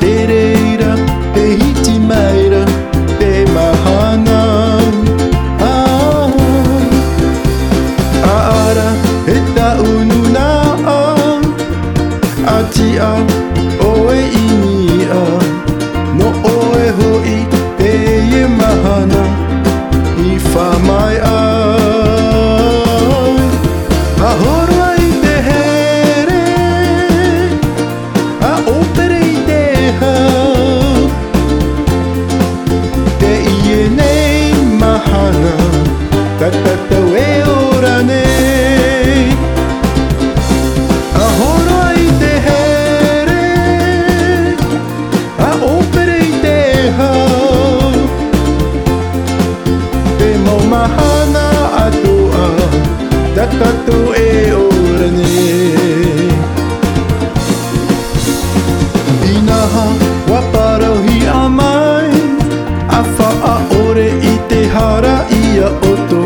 तेरे tatatu e orani Inaha waparohi amai A faa i te hara ia oto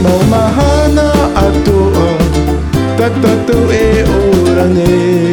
mau mahana atua Tatatu e orane Tatatu e orane